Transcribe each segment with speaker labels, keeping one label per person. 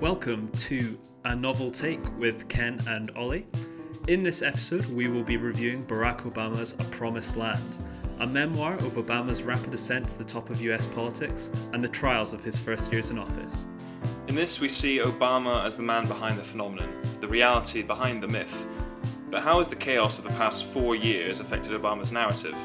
Speaker 1: Welcome to A Novel Take with Ken and Oli. In this episode, we will be reviewing Barack Obama's A Promised Land, a memoir of Obama's rapid ascent to the top of US politics and the trials of his first years in office.
Speaker 2: In this, we see Obama as the man behind the phenomenon, the reality behind the myth. But how has the chaos of the past four years affected Obama's narrative?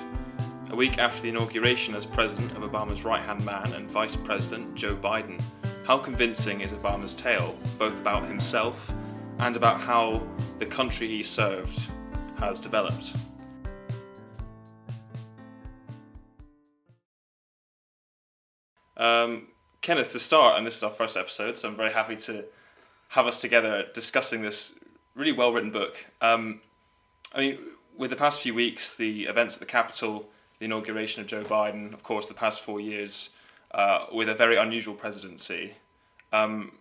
Speaker 2: A week after the inauguration as president of Obama's right hand man and vice president, Joe Biden, how convincing is Obama's tale, both about himself and about how the country he served has developed? Um, Kenneth, to start, and this is our first episode, so I'm very happy to have us together discussing this really well written book. Um, I mean, with the past few weeks, the events at the Capitol, the inauguration of Joe Biden, of course, the past four years, uh, with a very unusual presidency. Um,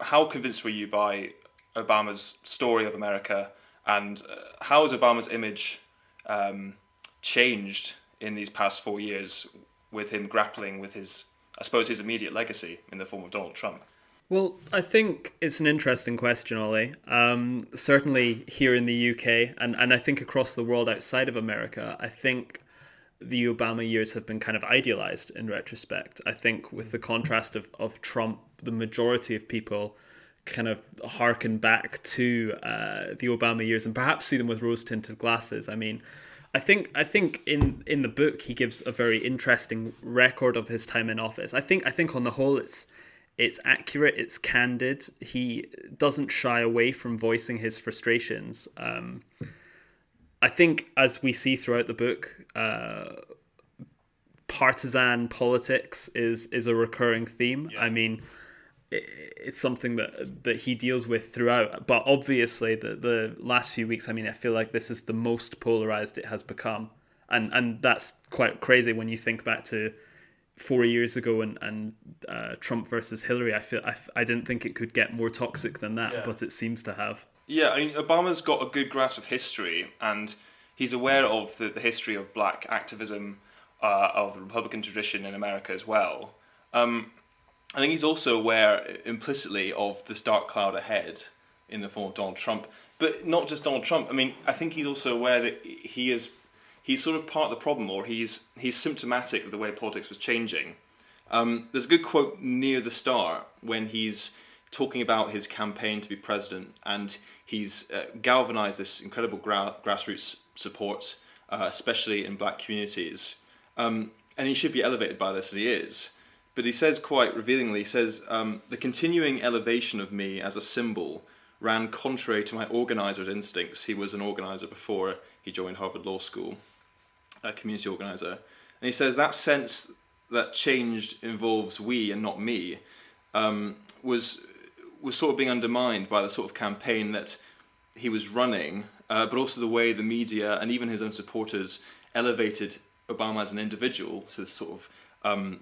Speaker 2: how convinced were you by Obama's story of America, and uh, how has Obama's image um, changed in these past four years with him grappling with his, I suppose, his immediate legacy in the form of Donald Trump?
Speaker 1: Well, I think it's an interesting question, Oli. Um, certainly here in the UK, and, and I think across the world outside of America, I think the Obama years have been kind of idealized in retrospect. I think with the contrast of, of Trump, the majority of people kind of harken back to uh, the Obama years and perhaps see them with rose tinted glasses. I mean, I think I think in in the book he gives a very interesting record of his time in office. I think I think on the whole it's it's accurate, it's candid. He doesn't shy away from voicing his frustrations. Um, I think, as we see throughout the book, uh, partisan politics is is a recurring theme. Yeah. I mean, it, it's something that that he deals with throughout. But obviously, the the last few weeks, I mean, I feel like this is the most polarized it has become, and and that's quite crazy when you think back to four years ago and and uh, Trump versus Hillary. I feel I, I didn't think it could get more toxic than that, yeah. but it seems to have.
Speaker 2: Yeah, I mean, Obama's got a good grasp of history, and he's aware of the, the history of black activism, uh, of the Republican tradition in America as well. Um, I think he's also aware implicitly of this dark cloud ahead in the form of Donald Trump, but not just Donald Trump. I mean, I think he's also aware that he is he's sort of part of the problem, or he's he's symptomatic of the way politics was changing. Um, there's a good quote near the start when he's talking about his campaign to be president, and he's uh, galvanized this incredible gra- grassroots support, uh, especially in black communities. Um, and he should be elevated by this, and he is. But he says quite revealingly, he says, um, the continuing elevation of me as a symbol ran contrary to my organizer's instincts. He was an organizer before he joined Harvard Law School, a community organizer. And he says that sense that change involves we and not me um, was was sort of being undermined by the sort of campaign that he was running, uh, but also the way the media and even his own supporters elevated Obama as an individual to this sort of um,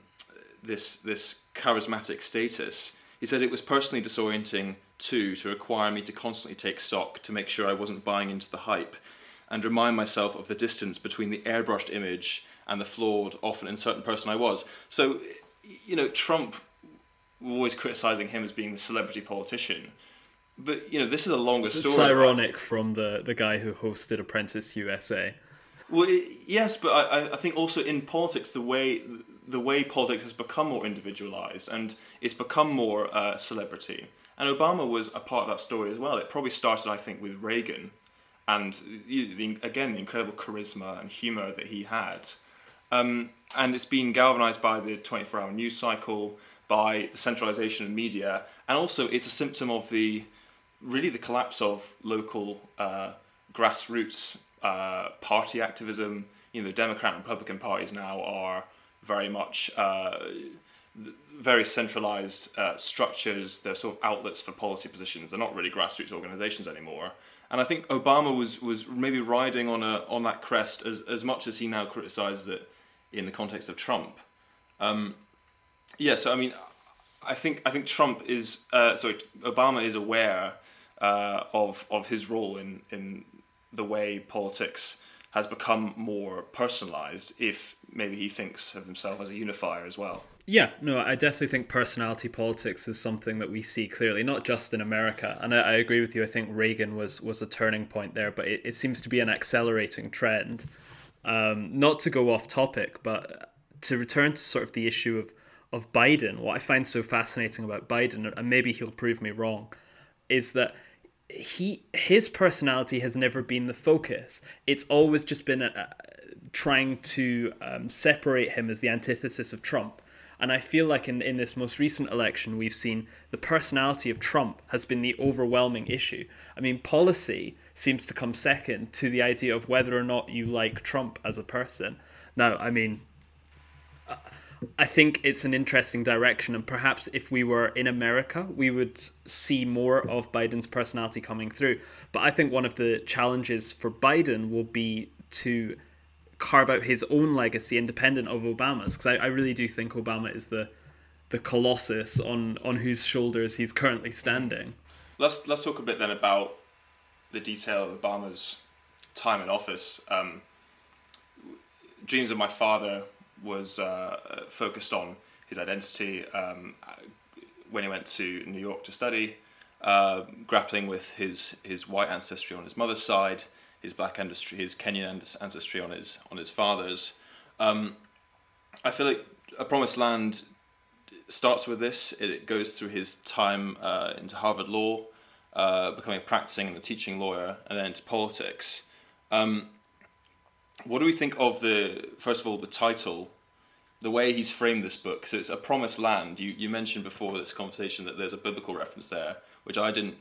Speaker 2: this this charismatic status. He said it was personally disorienting too to require me to constantly take stock to make sure I wasn't buying into the hype, and remind myself of the distance between the airbrushed image and the flawed, often uncertain person I was. So, you know, Trump always criticizing him as being the celebrity politician. But you know, this is a longer story.
Speaker 1: It's ironic from the the guy who hosted Apprentice USA.
Speaker 2: Well, yes, but I, I think also in politics, the way the way politics has become more individualized and it's become more uh, celebrity. And Obama was a part of that story as well. It probably started, I think, with Reagan, and the, again the incredible charisma and humor that he had. Um, and it's been galvanized by the 24-hour news cycle, by the centralization of media, and also it's a symptom of the really the collapse of local uh, grassroots uh, party activism. You know, the Democrat and Republican parties now are very much uh, very centralized uh, structures. They're sort of outlets for policy positions. They're not really grassroots organizations anymore. And I think Obama was was maybe riding on a on that crest as as much as he now criticizes it in the context of Trump. Um, yeah, so I mean, I think I think Trump is uh, sorry, Obama is aware uh, of of his role in in the way politics has become more personalized if maybe he thinks of himself as a unifier as well.
Speaker 1: Yeah, no, I definitely think personality politics is something that we see clearly, not just in America. And I, I agree with you. I think Reagan was was a turning point there, but it, it seems to be an accelerating trend. Um, not to go off topic, but to return to sort of the issue of of Biden, what I find so fascinating about Biden, and maybe he'll prove me wrong, is that he his personality has never been the focus. It's always just been a, a, trying to um, separate him as the antithesis of Trump. And I feel like in, in this most recent election, we've seen the personality of Trump has been the overwhelming issue. I mean, policy seems to come second to the idea of whether or not you like Trump as a person. Now, I mean, I think it's an interesting direction, and perhaps if we were in America, we would see more of Biden's personality coming through. But I think one of the challenges for Biden will be to carve out his own legacy independent of Obama's, because I, I really do think Obama is the the colossus on on whose shoulders he's currently standing.
Speaker 2: Let's let's talk a bit then about the detail of Obama's time in office. Um, Dreams of My Father was uh, focused on his identity um, when he went to New York to study, uh, grappling with his, his white ancestry on his mother's side, his black ancestry, his Kenyan ancestry on his on his father's. Um, I feel like A Promised Land starts with this. It goes through his time uh, into Harvard Law, uh, becoming a practicing and a teaching lawyer, and then into politics. Um, what do we think of the first of all the title, the way he's framed this book? So it's a promised land. You you mentioned before this conversation that there's a biblical reference there, which I didn't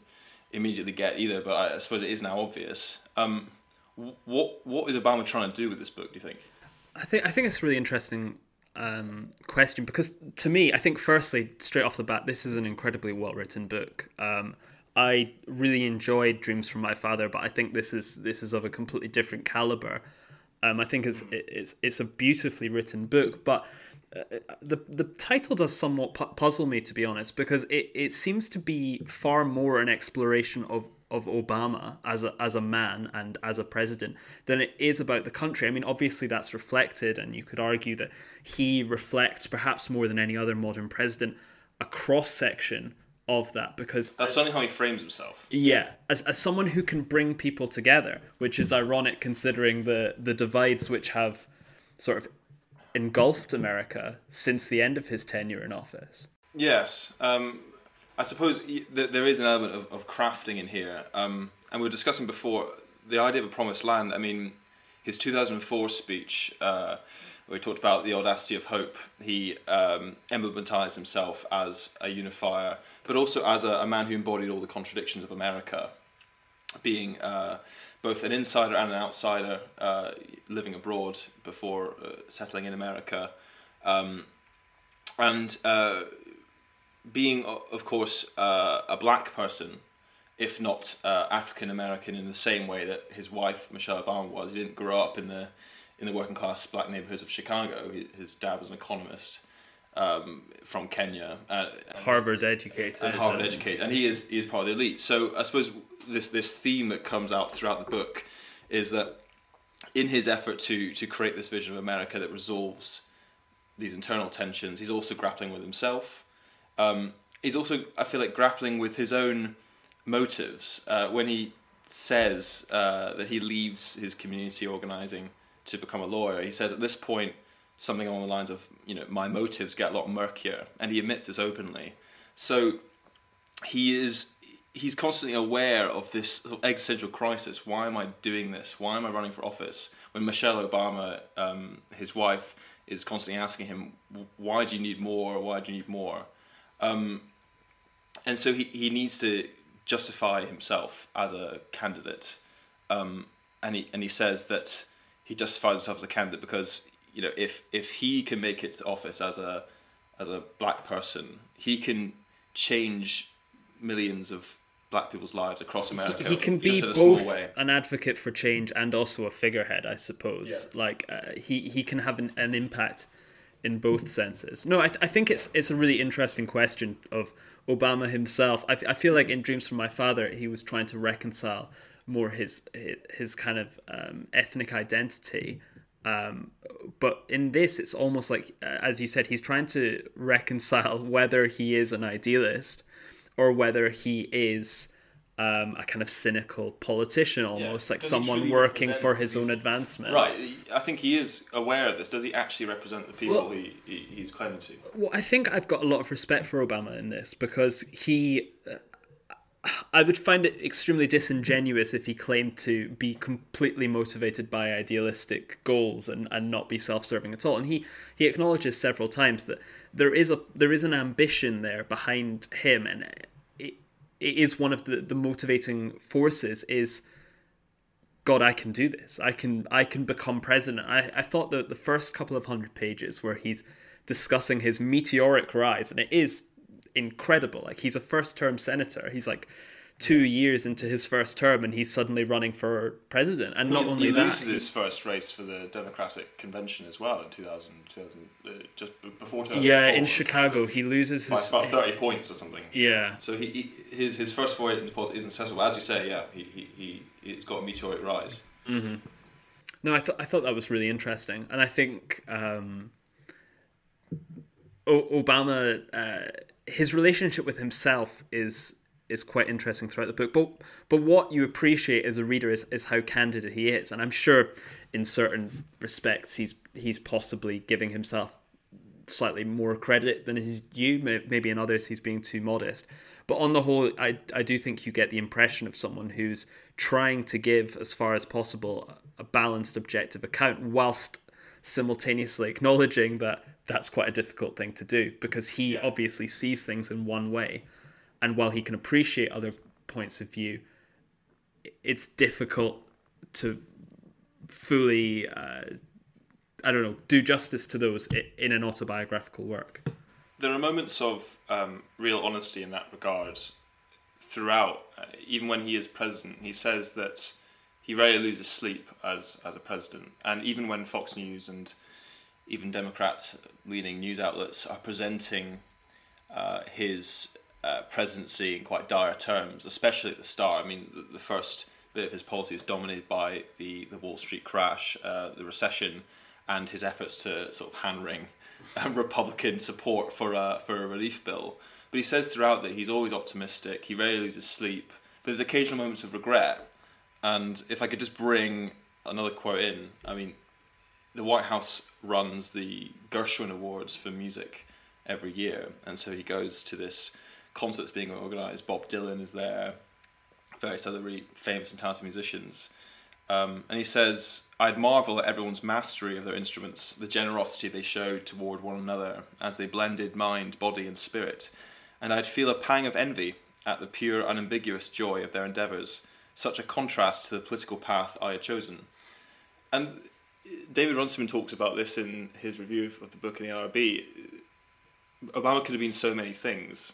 Speaker 2: immediately get either, but I, suppose it is now obvious. Um, what what is Obama trying to do with this book? Do you think?
Speaker 1: I think I think it's a really interesting um, question because to me, I think firstly, straight off the bat, this is an incredibly well written book. Um, I really enjoyed Dreams from My Father, but I think this is this is of a completely different caliber. Um, I think it's it's it's a beautifully written book, but uh, the the title does somewhat pu- puzzle me to be honest because it, it seems to be far more an exploration of of Obama as a, as a man and as a president than it is about the country. I mean, obviously that's reflected, and you could argue that he reflects perhaps more than any other modern president a cross section of that because
Speaker 2: that's certainly how he frames himself.
Speaker 1: Yeah, as as someone who can bring people together, which is ironic considering the the divides which have sort of engulfed America since the end of his tenure in office.
Speaker 2: Yes, um, I suppose there is an element of, of crafting in here, um, and we were discussing before the idea of a promised land. I mean, his two thousand four speech. Uh, we talked about the audacity of hope. He um, emblematized himself as a unifier, but also as a, a, man who embodied all the contradictions of America, being uh, both an insider and an outsider, uh, living abroad before uh, settling in America, um, and uh, being, of course, uh, a black person. If not uh, African American, in the same way that his wife Michelle Obama was, he didn't grow up in the in the working class black neighborhoods of Chicago. His dad was an economist um, from Kenya, uh,
Speaker 1: Harvard educated,
Speaker 2: and Harvard educated, and he is he is part of the elite. So I suppose this this theme that comes out throughout the book is that in his effort to to create this vision of America that resolves these internal tensions, he's also grappling with himself. Um, he's also, I feel like, grappling with his own motives uh, when he says uh, that he leaves his community organizing to become a lawyer. He says at this point something along the lines of, you know, my motives get a lot murkier, and he admits this openly. So he is he's constantly aware of this existential crisis. Why am I doing this? Why am I running for office? When Michelle Obama, um, his wife, is constantly asking him, "Why do you need more? Why do you need more?" Um, and so he, he needs to justify himself as a candidate, um, and he and he says that he justifies himself as a candidate because you know if if he can make it to office as a as a black person, he can change millions of black people's lives across America.
Speaker 1: He, he can be both an advocate for change and also a figurehead, I suppose. Yeah. Like uh, he he can have an, an impact in both senses. No, I, th- I think it's it's a really interesting question of Obama himself. I, f- I feel like in Dreams from My Father, he was trying to reconcile more his his kind of um, ethnic identity Um, but in this, it's almost like, uh, as you said, he's trying to reconcile whether he is an idealist or whether he is um, a kind of cynical politician, almost like
Speaker 2: Does
Speaker 1: someone working for his own advancement.
Speaker 2: Right, I think he is aware of this. Does he actually represent the people
Speaker 1: Well-
Speaker 2: he, he he's claiming to?
Speaker 1: Well, I think I've got a lot of respect for Obama in this because he. I would find it extremely disingenuous if he claimed to be completely motivated by idealistic goals and, and not be self-serving at all. And he, he acknowledges several times that there is a there is an ambition there behind him, and it, it is one of the, the motivating forces is God, I can do this. I can I can become president. I, I thought that the first couple of hundred pages where he's discussing his meteoric rise, and it is incredible. Like he's a first term senator. He's like two years into his first term and he's suddenly running for president. And not
Speaker 2: he,
Speaker 1: only
Speaker 2: he
Speaker 1: that,
Speaker 2: loses
Speaker 1: he-
Speaker 2: his first race for the Democratic Convention as well in 2000, 2000 uh, just before 2004.
Speaker 1: yeah, in Chicago he loses
Speaker 2: by
Speaker 1: his
Speaker 2: about 30 points or something.
Speaker 1: yeah.
Speaker 2: So he, he his his first foray into politics isn't successful. As you say, yeah, he he, he he's got a meteoric rise.
Speaker 1: No, I thought I thought that was really interesting, and I think um, o- Obama, uh, his relationship with himself is is quite interesting throughout the book. But but what you appreciate as a reader is, is how candid he is, and I'm sure in certain respects he's he's possibly giving himself slightly more credit than is due. Maybe in others he's being too modest. But on the whole, I, I do think you get the impression of someone who's trying to give, as far as possible, a balanced, objective account whilst simultaneously acknowledging that that's quite a difficult thing to do because he obviously sees things in one way. And while he can appreciate other points of view, it's difficult to fully uh, I don't know, do justice to those in an autobiographical work.
Speaker 2: There are moments of um, real honesty in that regard throughout. Uh, even when he is president, he says that he rarely loses sleep as as a president, and even when Fox News and even Democrat leaning news outlets are presenting uh, his uh, presidency in quite dire terms, especially at the start. I mean, the, the first bit of his policy is dominated by the, the Wall Street crash, uh, the recession, and his efforts to sort of hand wring uh, Republican support for a, for a relief bill. But he says throughout that he's always optimistic, he rarely loses sleep, but there's occasional moments of regret. And if I could just bring another quote in, I mean, the White House runs the Gershwin Awards for music every year, and so he goes to this concert that's being organised. Bob Dylan is there, various other really famous and talented musicians, um, and he says, "I'd marvel at everyone's mastery of their instruments, the generosity they showed toward one another as they blended mind, body, and spirit, and I'd feel a pang of envy at the pure, unambiguous joy of their endeavours, Such a contrast to the political path I had chosen. And David Runciman talks about this in his review of the book in the LRB. Obama could have been so many things.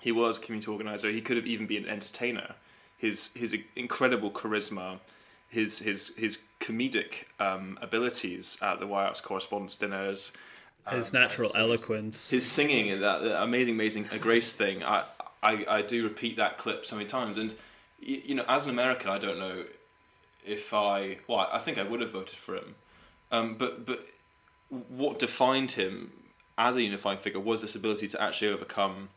Speaker 2: He was a community organizer. He could have even been an entertainer. His his incredible charisma, his his his comedic um, abilities at the White House Correspondents' dinners,
Speaker 1: His
Speaker 2: um,
Speaker 1: natural
Speaker 2: his-
Speaker 1: eloquence.
Speaker 2: his singing and that, that amazing, amazing a grace thing. I, I, I do repeat that clip so many times, and you know, as an American, I don't know if I. Well, I think I would have voted for him, um, but but what defined him as a unifying figure was this ability to actually overcome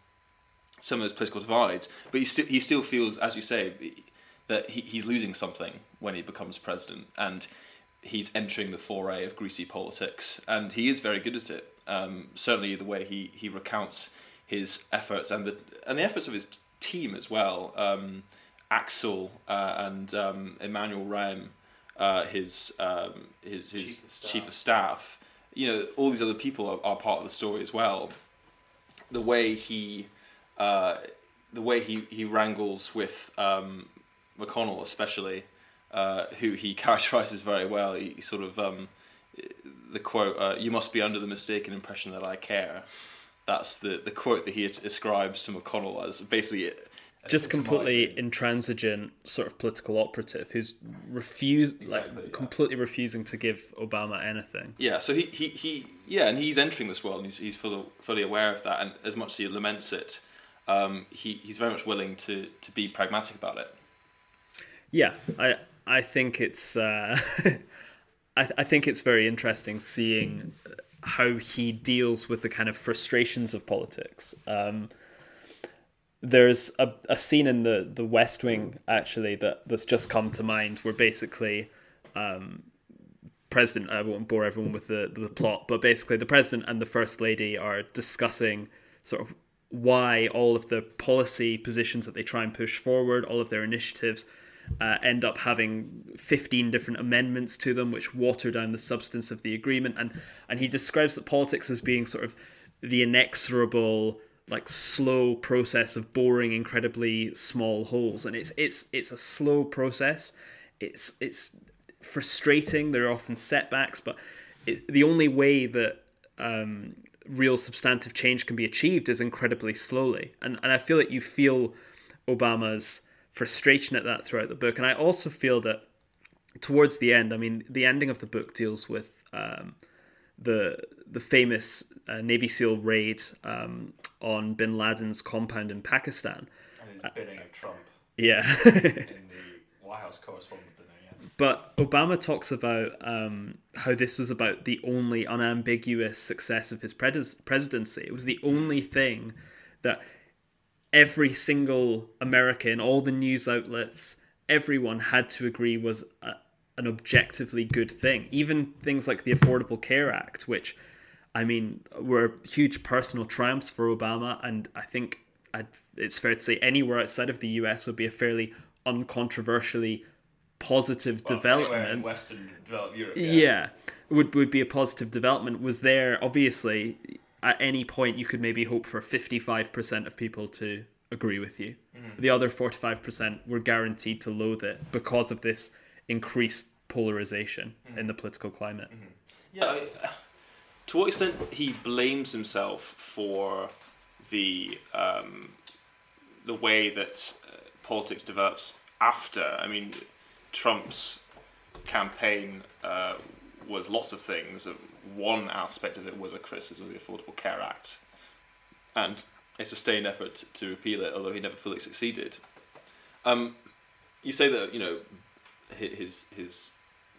Speaker 2: some of those political divides. But he still he still feels, as you say, that he, he's losing something when he becomes president, and he's entering the foray of greasy politics, and he is very good at it. Um, certainly, the way he, he recounts his efforts and the and the efforts of his team as well. Um, Axel uh, and um, Emanuel Rahm, uh, his um, his his
Speaker 3: Chief of staff.
Speaker 2: chief of staff. You know, all these other people are, are part of the story as well. The way he uh, the way he, he wrangles with um, McConnell, especially, uh, who he characterizes very well. He, he sort of um, the quote, uh, "You must be under the mistaken impression that I care." That's the, the quote that he ascribes to McConnell as basically
Speaker 1: just completely intransigent sort of political operative who's refuse
Speaker 2: Exactly,
Speaker 1: like
Speaker 2: yeah.
Speaker 1: completely refusing to give Obama anything.
Speaker 2: Yeah, so he, he, he yeah, and he's entering this world and he's, he's fully, fully aware of that. And as much as he laments it, um, he, he's very much willing to, to be pragmatic about it.
Speaker 1: Yeah, I I think it's uh, I, I think it's very interesting seeing how he deals with the kind of frustrations of politics. Um, there's a, a scene in the, the West Wing actually that that's just come to mind where basically um, president I won't bore everyone with the the plot, but basically the president and the first lady are discussing sort of why all of the policy positions that they try and push forward, all of their initiatives, uh, end up having 15 different amendments to them, which water down the substance of the agreement. And, and he describes the politics as being sort of the inexorable, like slow process of boring incredibly small holes. And it's, it's, it's a slow process. It's, it's frustrating. There are often setbacks, but it, the only way that um, real substantive change can be achieved is incredibly slowly. And, and I feel that you feel Obama's frustration at that throughout the book. And I also feel that towards the end, I mean, the ending of the book deals with um, the the famous uh, Navy SEAL raid um, on Bin Laden's compound in Pakistan.
Speaker 3: And his bidding of Trump.
Speaker 1: Yeah.
Speaker 3: in the White House Correspondents' Dinner. Yeah.
Speaker 1: But Obama talks about um, how this was about the only unambiguous success of his pres- presidency. It was the only thing that every single American, all the news outlets, everyone had to agree was a, an objectively good thing. Even things like the Affordable Care Act, which, I mean, were huge personal triumphs for Obama, and I think I'd, it's fair to say anywhere outside of the US would be a fairly uncontroversially positive
Speaker 3: Well,
Speaker 1: development
Speaker 3: in Western developed Europe.
Speaker 1: yeah. would would be a positive development was there obviously at any point you could maybe hope for 55% of people to agree with you mm-hmm. the other 45% were guaranteed to loathe it because of this increased polarization mm-hmm. in the political climate mm-hmm.
Speaker 2: Yeah. I- To what extent he blames himself for the um, the way that uh, politics develops after? I mean, Trump's campaign uh, was lots of things. One aspect of it was a criticism of the Affordable Care Act, and a sustained effort to repeal it, although he never fully succeeded. Um, you say that you know his his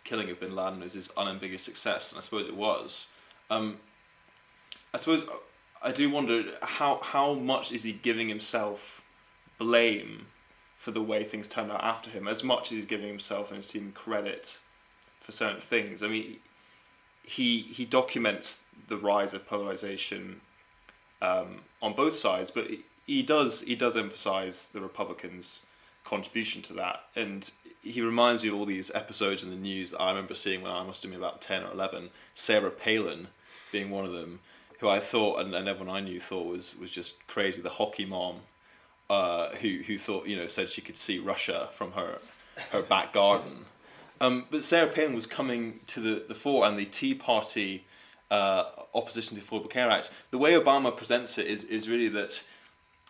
Speaker 2: killing of Bin Laden was his unambiguous success, and I suppose it was. Um, I suppose I do wonder how how much is he giving himself blame for the way things turned out after him, as much as he's giving himself and his team credit for certain things. I mean, he he documents the rise of polarization um, on both sides, but he- he does he does emphasize the Republicans' contribution to that, and he reminds me of all these episodes in the news that I remember seeing when I must have been about ten or eleven. Sarah Palin being one of them, who I thought and, and everyone I knew thought was was just crazy. The hockey mom, uh, who who thought you know said she could see Russia from her her back garden. Um, but Sarah Palin was coming to the, the fore, and the Tea Party uh, opposition to the Affordable Care Act. The way Obama presents it is, is really that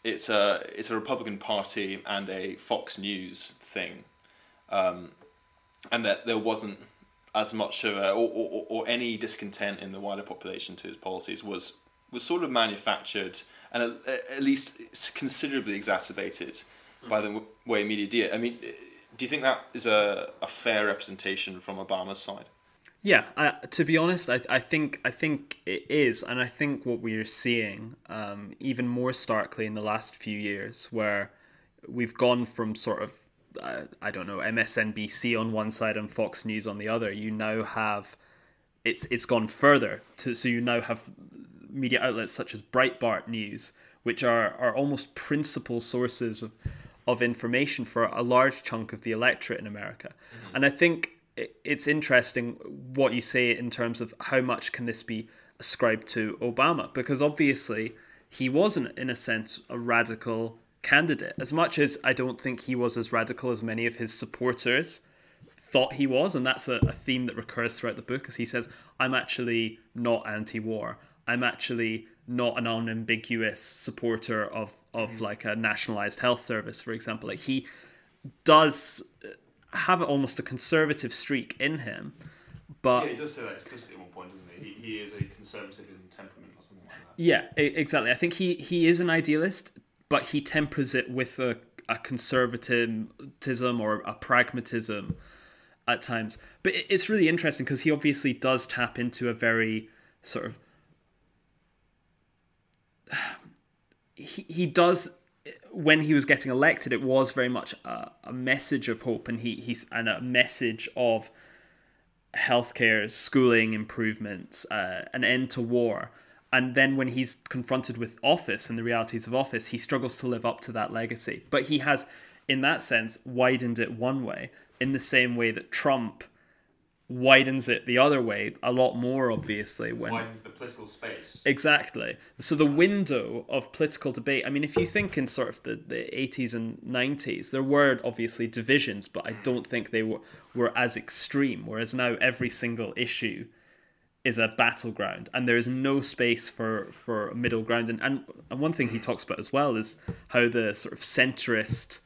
Speaker 2: it's a it's a Republican Party and a Fox News thing, um, and that there wasn't as much of a or, or, or any discontent in the wider population to his policies was was sort of manufactured and at, at least considerably exacerbated by the way media did. I mean, do you think that is a, a fair representation from Obama's side?
Speaker 1: Yeah, to be honest, I, I think I think it is, and I think what we are seeing, um, even more starkly in the last few years, where we've gone from sort of uh, I don't know MSNBC on one side and Fox News on the other. You now have it's it's gone further to so you now have media outlets such as Breitbart News, which are are almost principal sources of of information for a large chunk of the electorate in America, and I think it's interesting what you say in terms of how much can this be ascribed to Obama because obviously he wasn't in a sense a radical candidate as much as I don't think he was as radical as many of his supporters thought he was and that's a, a theme that recurs throughout the book as he says I'm actually not anti-war I'm actually not an unambiguous supporter of of mm. like a nationalized health service for example like he does have almost a conservative streak in him but
Speaker 3: Yeah, he does say that explicitly at one point, doesn't he? He, he is a conservative in temperament or something like that.
Speaker 1: Yeah, exactly. I think he, he is an idealist, but he tempers it with a, a conservatism or a pragmatism at times. But it's really interesting because he obviously does tap into a very sort of he, he does when he was getting elected it was very much a, a message of hope and he he's and a message of healthcare schooling improvements uh, an end to war and then when he's confronted with office and the realities of office he struggles to live up to that legacy but he has in that sense widened it one way in the same way that trump widens it the other way a lot more obviously when
Speaker 4: Widens the political space.
Speaker 1: Exactly. So the window of political debate, I mean, if you think in sort of the, the 80s and 90s, there were obviously divisions, but I don't think they were, were as extreme, whereas now every single issue is a battleground and there is no space for, for middle ground. And, and, and one thing he talks about as well is how the sort of centrist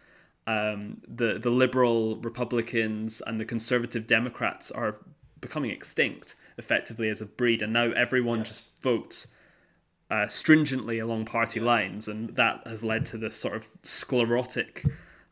Speaker 1: um, the the liberal Republicans and the conservative Democrats are becoming extinct effectively as a breed, and now everyone just votes uh, stringently along party lines, and that has led to this sort of sclerotic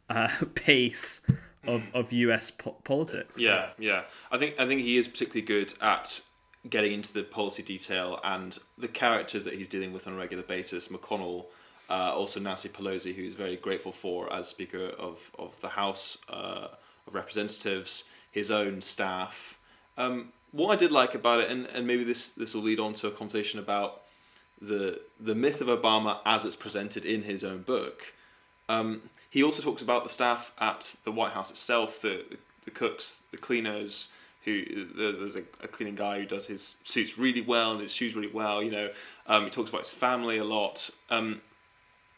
Speaker 1: uh, pace of of U.S. Po- politics.
Speaker 2: Yeah, yeah. I think I think he is particularly good at getting into the policy detail and the characters that he's dealing with on a regular basis. McConnell, uh, also Nancy Pelosi, who he's very grateful for as Speaker of of the House uh, of Representatives, his own staff. Um, what I did like about it, and, and maybe this this will lead on to a conversation about the the myth of Obama as it's presented in his own book. Um, he also talks about the staff at the White House itself, the the cooks, the cleaners. Who there's a, a cleaning guy who does his suits really well and his shoes really well. You know, um, he talks about his family a lot. Um,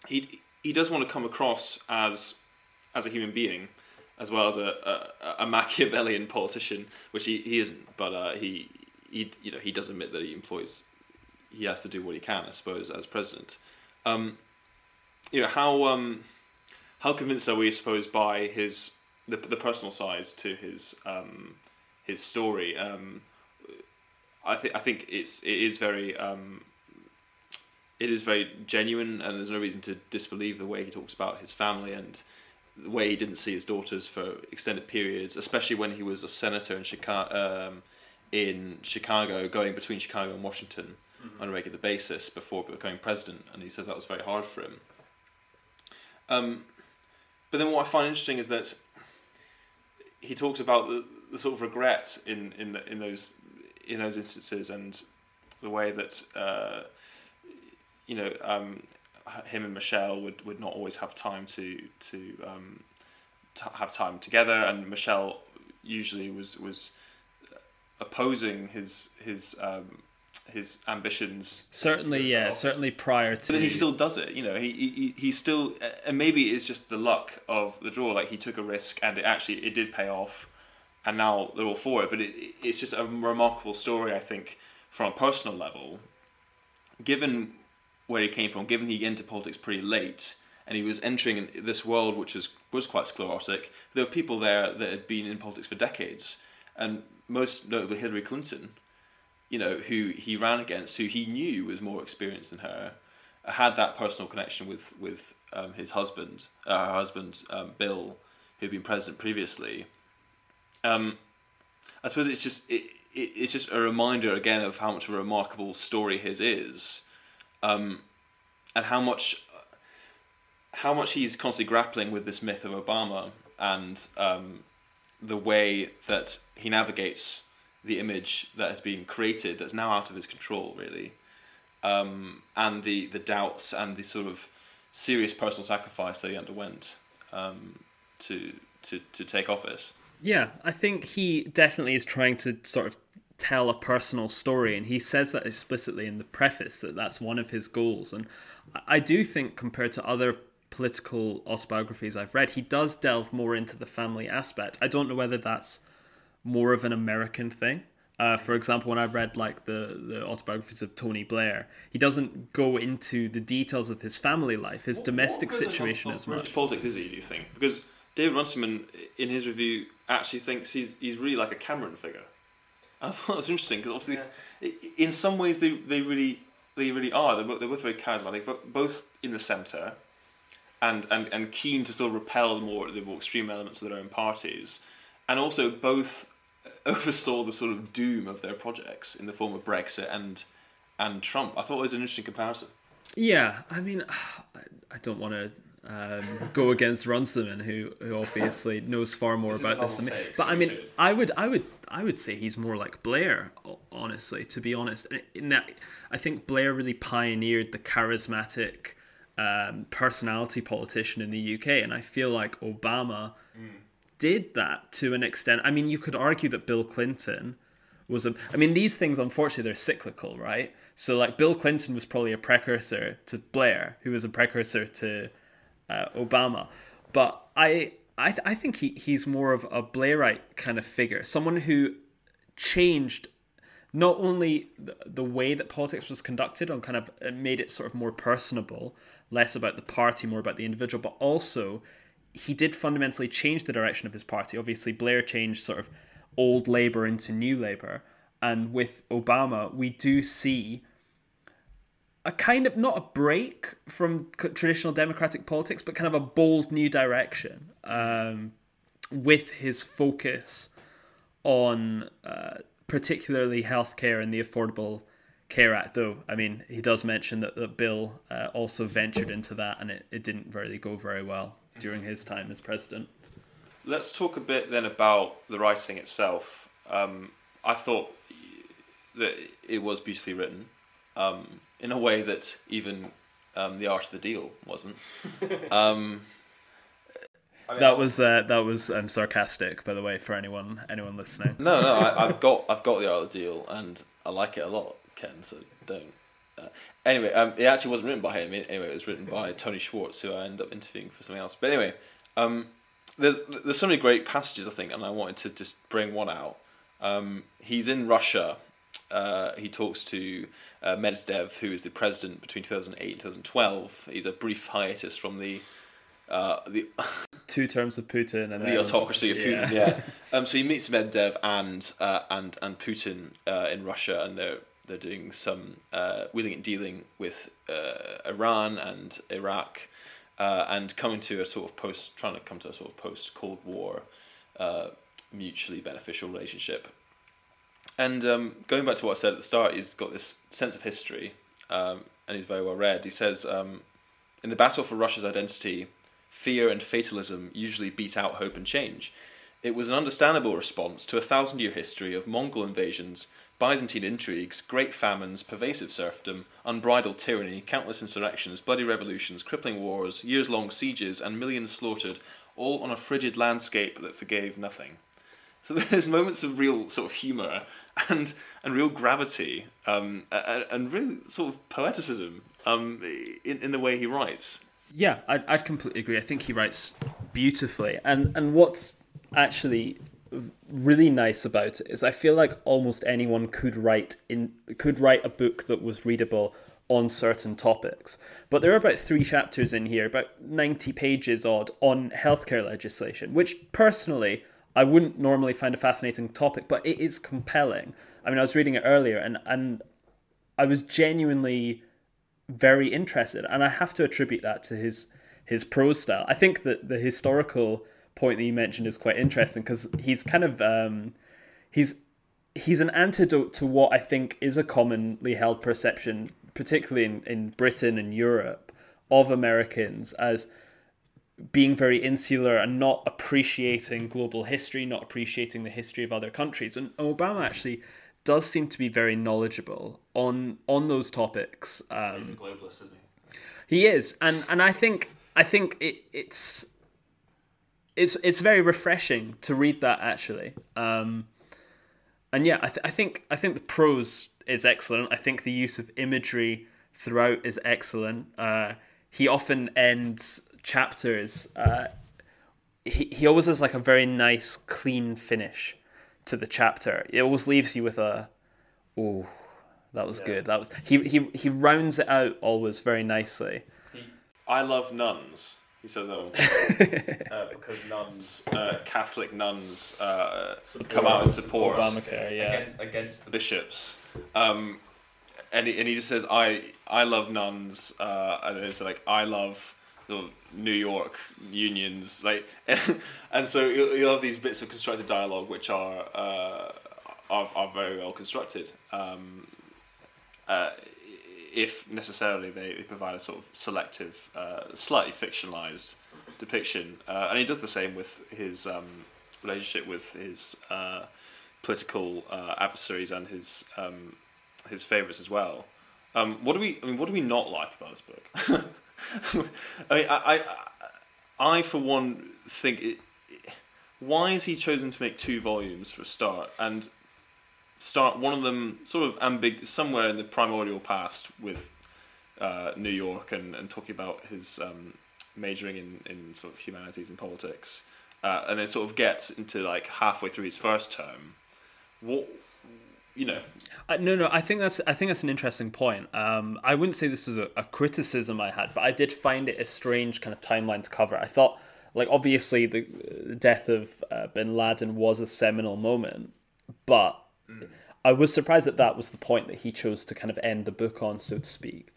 Speaker 2: he he does want to come across as as a human being, as well as a, a, a Machiavellian politician, which he, he isn't. But uh, he he you know he does admit that he employs he has to do what he can, I suppose, as president. Um, you know how um, how convinced are we, I suppose, by his the, the personal side to his um, his story? Um, I think I think it's it is very um, it is very genuine, and there's no reason to disbelieve the way he talks about his family and the way he didn't see his daughters for extended periods, especially when he was a senator in Chicago, um, in Chicago, going between Chicago and Washington on a regular basis before becoming president, and he says that was very hard for him. Um, but then what I find interesting is that he talks about the, the sort of regret in in the, in those in those instances and the way that uh, you know um, him and Michelle would, would not always have time to to um, to have time together, and Michelle usually was was opposing his his um, his ambitions.
Speaker 1: Certainly, yeah,
Speaker 2: office.
Speaker 1: certainly prior to.
Speaker 2: But then he still does it, you know. He, he he still, and maybe it's just the luck of the draw. Like he took a risk, and it actually it did pay off, and now they're all for it. But it, it's just a remarkable story, I think, from a personal level. Given where he came from, given he entered politics pretty late, and he was entering this world which was was quite sclerotic. There were people there that had been in politics for decades, and most notably Hillary Clinton, you know, who he ran against, who he knew was more experienced than her, had that personal connection with with um, his husband, uh, her husband um, Bill, who'd been president previously. Um, I suppose it's just it, it, it's just a reminder again of how much of a remarkable story his is, um, and how much how much he's constantly grappling with this myth of Obama and um, the way that he navigates the image that has been created that's now out of his control, really, um, and the the doubts and the sort of serious personal sacrifice that he underwent um, to to to take office.
Speaker 1: Yeah, I think he definitely is trying to sort of tell a personal story, and he says that explicitly in the preface that that's one of his goals. And I- do think, compared to other political autobiographies I've read, he does delve more into the family aspect. I don't know whether that's more of an American thing. Uh, for example, when I've read like the, the autobiographies of Tony Blair, he doesn't go into the details of his family life, his domestic
Speaker 2: What
Speaker 1: situation as much.
Speaker 2: Politics is he? Do you think? Because David Runciman, in his review, actually thinks he's he's really like a Cameron figure. I thought that was interesting because obviously, i in some ways, they, they really they really are. They're both, they're both very charismatic, but both in the centre, and, and and keen to sort of repel the more the more extreme elements of their own parties. and also both oversaw the sort of doom of their projects in the form of Brexit and and Trump. I thought it was an interesting comparison.
Speaker 1: Yeah, I mean, I, I don't want to um, go against Runciman, who who obviously knows far more
Speaker 5: This
Speaker 1: about this than me. But I mean,
Speaker 5: should.
Speaker 1: I would, I would, I would say he's more like Blair, honestly. To be honest, And in that, I think Blair really pioneered the charismatic um, personality politician in the UK, and I feel like Obama did that to an extent. I mean, you could argue that Bill Clinton was a. I mean, these things unfortunately they're cyclical, right? So like Bill Clinton was probably a precursor to Blair, who was a precursor to uh, Obama, but I. I, th- I think he, he's more of a Blairite kind of figure, someone who changed not only the, the way that politics was conducted and kind of made it sort of more personable, less about the party, more about the individual, but also he did fundamentally change the direction of his party. Obviously, Blair changed sort of old Labour into new Labour. And with Obama, we do see a kind of not a break from traditional democratic politics, but kind of a bold new direction um, with his focus on uh, particularly healthcare and the Affordable Care Act. Though, I mean, he does mention that the bill uh, also ventured into that and it, it didn't really go very well during his time as president.
Speaker 6: Let's talk a bit then about the writing itself. Um, I thought
Speaker 2: That it was beautifully written, um, in a way that even um, the art of the deal wasn't. Um,
Speaker 5: I mean,
Speaker 1: That was uh, that was um, sarcastic, by the way, for anyone anyone listening.
Speaker 2: no, no, I, I've got I've got the art of the deal, and I like it a lot, Ken. So don't. Uh, anyway, um, it actually wasn't written by him. Anyway, it was written by Tony Schwartz, who I ended up interviewing for something else. But anyway, um, there's there's so many great passages I think, and I wanted to just bring one out. Um, he's in Russia. Uh, he talks to uh, Medvedev, who is the president between 2008 and 2012. He's a brief hiatus from the uh, the
Speaker 1: Two terms of Putin and
Speaker 2: the autocracy of Putin. Yeah. Um, so he meets Medvedev and uh, and and Putin uh, in Russia, and they're they're doing some uh, wheeling and dealing with uh, Iran and Iraq, uh, and coming to a sort of post trying to come to a sort of post Cold War, uh, mutually beneficial relationship. And um, going back to what I said at the start, he's got this sense of history, um, and he's very well read. He says, um, in the battle for Russia's identity, fear and fatalism usually beat out hope and change. It was an understandable response to a thousand year history of Mongol invasions, Byzantine intrigues, great famines, pervasive serfdom, unbridled tyranny, countless insurrections, bloody revolutions, crippling wars, years long sieges, and millions slaughtered, all on a frigid landscape that forgave nothing. So there's moments of real sort of humour and and real gravity um, and, and really sort of poeticism um, in, in the way he writes.
Speaker 1: Yeah, I'd, I'd completely agree. I think he writes beautifully. And and what's actually really nice about it is I feel like almost anyone could write in could write a book that was readable on certain topics. But there are about three chapters in here, about 90 pages odd, on healthcare legislation, which personally I wouldn't normally find a fascinating topic, but it is compelling. I mean, I was reading it earlier and, and I was genuinely very interested, and I have to attribute that to his his prose style. I think that the historical point that you mentioned is quite interesting because he's kind of um, he's he's an antidote to what I think is a commonly held perception, particularly in, in Britain and Europe, of Americans as being very insular and not appreciating global history, not appreciating the history of other countries. And Obama actually does seem to be very knowledgeable on on those topics. Um,
Speaker 5: He's a globalist, isn't he?
Speaker 1: he is, and and I think I think it, it's it's it's very refreshing to read that actually. Um, and yeah, I, th- I think I think the prose is excellent. I think the use of imagery throughout is excellent. Uh, he often ends chapters. Uh, he he always has like a very nice, clean finish to the chapter. It always leaves you with a, oh, that was
Speaker 5: Yeah.
Speaker 1: good. That was he he he rounds it out always very nicely.
Speaker 6: I love nuns. He says that one.
Speaker 5: Uh, because nuns
Speaker 6: uh, Catholic nuns uh, come out and support
Speaker 1: Obamacare, yeah.
Speaker 5: against, against the
Speaker 6: bishops. Um, and, he, and he just says, I, I love nuns. Uh, and it's like, I love the
Speaker 2: New York unions, like, and so you'll, you'll have these bits of constructed dialogue which are uh, are, are very well constructed. Um, uh, if necessarily they, they provide a sort of selective, uh, slightly fictionalized depiction, uh, and he does the same with his um, relationship with his uh, political uh, adversaries and his um, his favorites as well. Um, what do we? I mean, what do we not like about this book? I mean, I, I, I for one think it, why has he chosen to make two volumes for a start and start one of them sort of ambig somewhere in the primordial past with uh, New York and, and talking about his um, majoring in, in sort of humanities and politics, uh, and then sort of gets into like halfway through his first term. What you know?
Speaker 1: Uh, no, no. I think that's I think that's an interesting point. Um, I wouldn't say this is a, a criticism I had, but I did find it a strange kind of timeline to cover. I thought, like, obviously the, the death of uh, Bin Laden was a seminal moment, but I was surprised that that was the point that he chose to kind of end the book on, so to speak.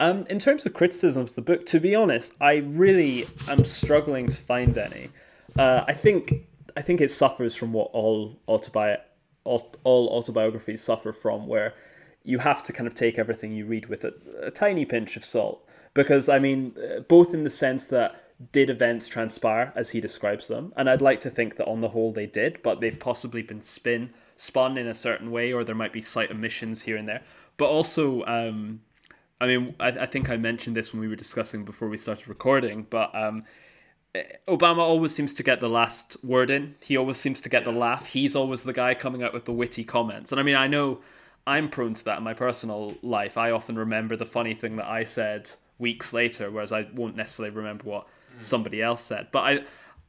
Speaker 1: Um, in terms of criticism of the book, to be honest, I really am struggling to find any. Uh, I think I think it suffers from what all autobi- all, all autobiographies suffer from, where you have to kind of take everything you read with a, a tiny pinch of salt. Because I mean, uh, both in the sense that did events transpire as he describes them, and I'd like to think that on the whole they did, but they've possibly been spin spun in a certain way, or there might be slight omissions here and there. But also, um, I mean, I, I think I mentioned this when we were discussing before we started recording, but um, Obama always seems to get the last word in. He always seems to get the laugh. He's always the guy coming out with the witty comments. And I mean, I know I'm prone to that in my personal life. I often remember the funny thing that I said weeks later, whereas I won't necessarily remember what somebody else said. But I,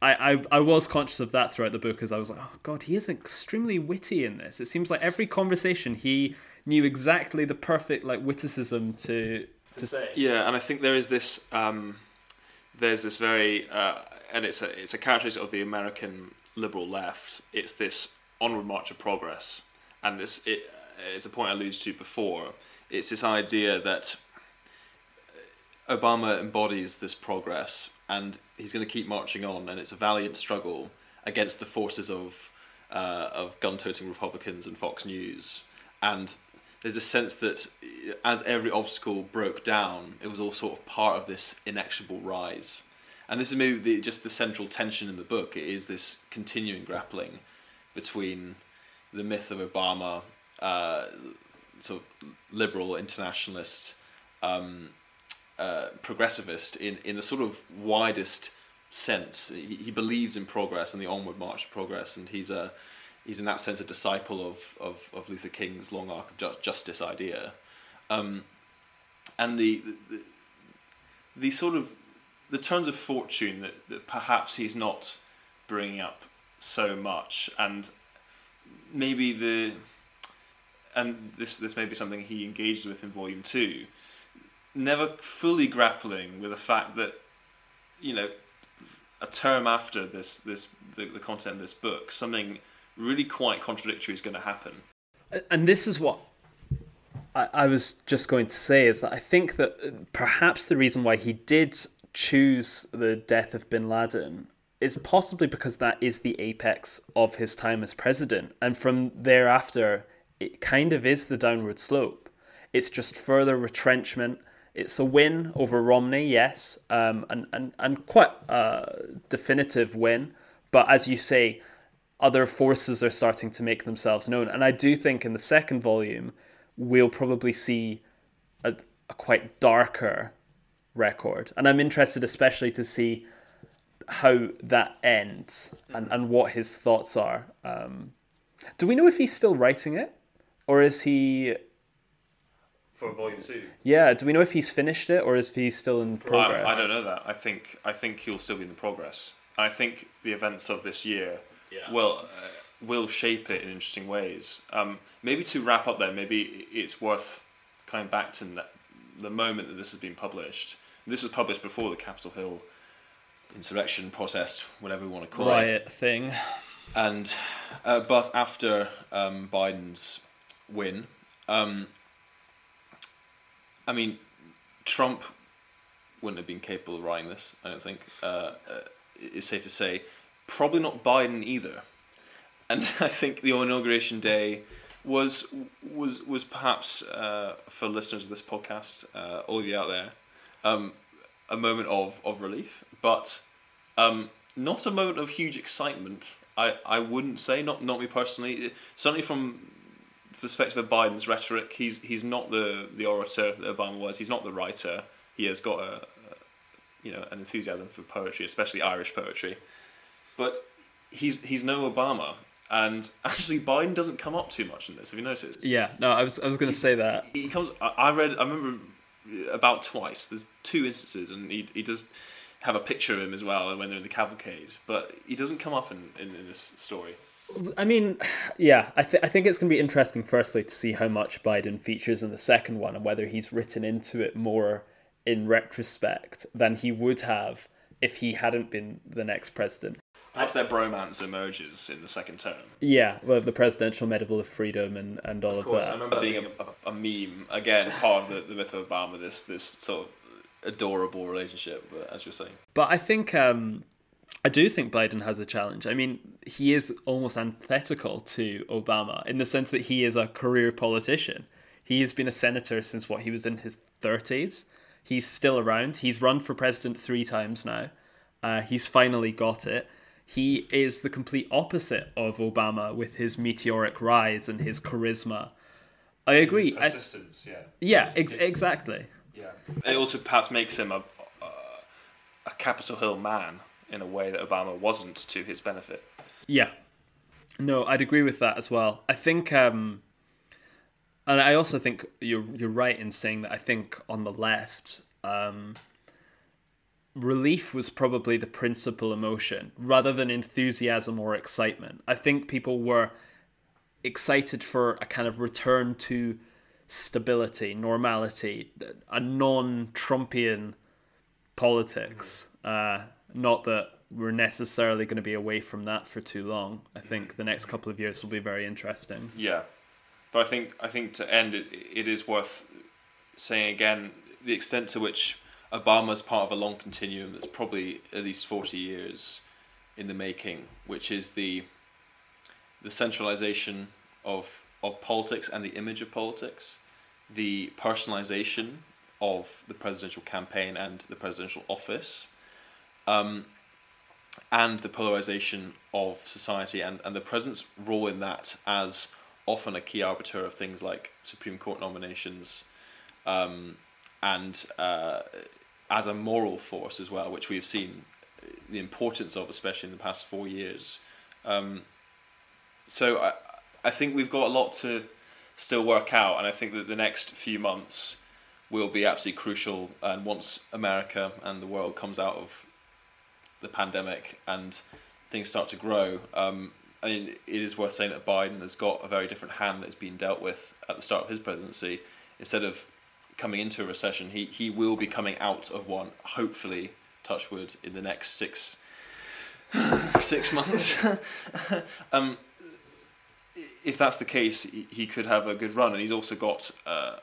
Speaker 1: I, I, I was conscious of that throughout the book as I was like, oh god, he is extremely witty in this. It seems like every conversation he knew exactly the perfect like witticism to to say.
Speaker 2: Yeah, and I think there is this um, there's this very uh, and it's a it's a characteristic of the American liberal left. It's this onward march of progress, and this it it's a point I alluded to before. It's this idea that Obama embodies this progress, and he's going to keep marching on, and it's a valiant struggle against the forces of uh, of gun-toting Republicans and Fox News, and there's a sense that as every obstacle broke down, it was all sort of part of this inexorable rise. And this is maybe the, just the central tension in the book. It is this continuing grappling between the myth of Obama, uh, sort of liberal internationalist, um, uh, progressivist in, in the sort of widest sense. He, he believes in progress and the onward march of progress, and he's a he's in that sense a disciple of, of, of Luther King's long arc of ju- justice idea. Um, and the, the, the sort of the turns of fortune that, that perhaps he's not bringing up so much and maybe the and this this may be something he engaged with in volume two never fully grappling with the fact that you know a term after this this the, the content of this book something really quite contradictory is going to happen.
Speaker 1: And this is what I, I was just going to say is that I think that perhaps the reason why he did choose the death of bin Laden is possibly because that is the apex of his time as president. And from thereafter, it kind of is the downward slope. It's just further retrenchment. It's a win over Romney, yes, um, and, and, and quite a definitive win. But as you say, other forces are starting to make themselves known. And I do think in the second volume, we'll probably see a, a quite darker record. And I'm interested especially to see how that ends and, and what his thoughts are. Um, do we know if he's still writing it? Or is he.
Speaker 7: For volume two?
Speaker 1: Yeah, do we know if he's finished it or is he still in progress?
Speaker 2: I, I don't know that. I think I think he'll still be in the progress. I think the events of this year
Speaker 7: Yeah.
Speaker 2: will uh, will shape it in interesting ways. Um, maybe to wrap up, then maybe it's worth coming back to n- the moment that this has been published. This was published before the Capitol Hill insurrection, protest, whatever we want to call it,
Speaker 1: Riot thing.
Speaker 2: and uh, but after um, Biden's win, um, I mean, Trump wouldn't have been capable of writing this. I don't think uh, uh, it's safe to say. Probably not Biden either. And I think the inauguration day was was was perhaps uh, for listeners of this podcast, uh, all of you out there, um, a moment of, of relief, but um, not a moment of huge excitement. I, I wouldn't say not not me personally. Certainly from the perspective of Biden's rhetoric, he's he's not the the orator that Obama was. He's not the writer. He has got a, a you know an enthusiasm for poetry, especially Irish poetry, but he's he's no Obama. And actually, Biden doesn't come up too much in this. Have you noticed?
Speaker 1: Yeah, no, I was I was going to say that.
Speaker 2: He comes. I I read. I remember about twice. There's two instances, and he he does have a picture of him as well when they're in the cavalcade, but he doesn't come up in, in, in this story.
Speaker 1: I mean, yeah, I, th- I think it's going to be interesting, firstly, to see how much Biden features in the second one and whether he's written into it more in retrospect than he would have if he hadn't been the next president.
Speaker 2: Perhaps their bromance emerges in the second term.
Speaker 1: Yeah, well, the Presidential Medal of Freedom and, and all of,
Speaker 2: course, I
Speaker 1: that.
Speaker 2: remember being a, a, a meme again, part of the, the myth of Obama. This this sort of adorable relationship, but as you're saying,
Speaker 1: But I think um, I do think Biden has a challenge. I mean, he is almost antithetical to Obama in the sense that he is a career politician. He has been a senator since what he was in his thirties. He's still around. He's run for president three times now. Uh, he's finally got it. He is the complete opposite of Obama with his meteoric rise and his charisma. I agree. I,
Speaker 8: Persistence, yeah.
Speaker 1: yeah, ex- exactly.
Speaker 8: Yeah.
Speaker 2: it also perhaps makes him a, a a Capitol Hill man in a way that Obama wasn't to his benefit.
Speaker 1: Yeah. No, I'd agree with that as well. I think um and I also think you're you're right in saying that I think on the left um relief was probably the principal emotion rather than enthusiasm or excitement. I think people were excited for a kind of return to stability, normality, a non-Trumpian politics. Uh, not that we're necessarily going to be away from that for too long. I think the next couple of years will be very interesting.
Speaker 2: Yeah, but I think I think to end it, it is worth saying again the extent to which Obama's part of a long continuum that's probably at least forty years in the making, which is the the centralization of of politics and the image of politics, the personalization of the presidential campaign and the presidential office, um, and the polarization of society and, and the president's role in that as often a key arbiter of things like Supreme Court nominations um, and uh, as a moral force as well, which we've seen the importance of, especially in the past four years. Um, so I, I think we've got a lot to still work out, and I think that the next few months will be absolutely crucial. And once America and the world comes out of the pandemic and things start to grow, um, I mean, it is worth saying that Biden has got a very different hand that's been dealt with at the start of his presidency. Instead of coming into a recession, he, he will be coming out of one, hopefully, touch wood, in the next six six months. um, if that's the case, he, he could have a good run, and he's also got, uh,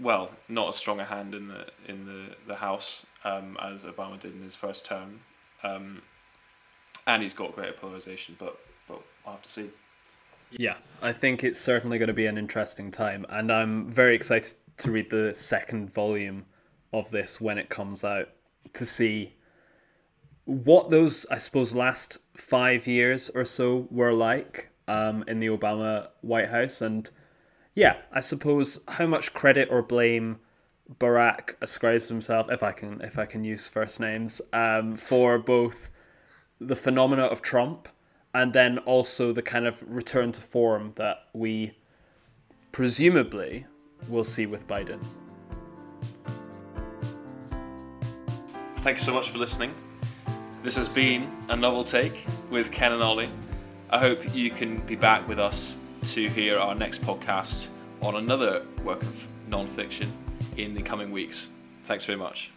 Speaker 2: well, not as strong a hand in the in the the House um, as Obama did in his first term, um, and he's got greater polarization. But but we'll have to see.
Speaker 1: Yeah, I think it's certainly going to be an interesting time, and I'm very excited to read the second volume of this when it comes out to see what those, I suppose, last five years or so were like um, in the Obama White House, and yeah, I suppose how much credit or blame Barack ascribes himself, if I can, if I can use first names, um, for both the phenomena of Trump and then also the kind of return to form that we presumably will see with Biden.
Speaker 2: Thanks so much for listening. This has been a novel take with Ken and Oli. I hope you can be back with us to hear our next podcast on another work of non fiction in the coming weeks. Thanks very much.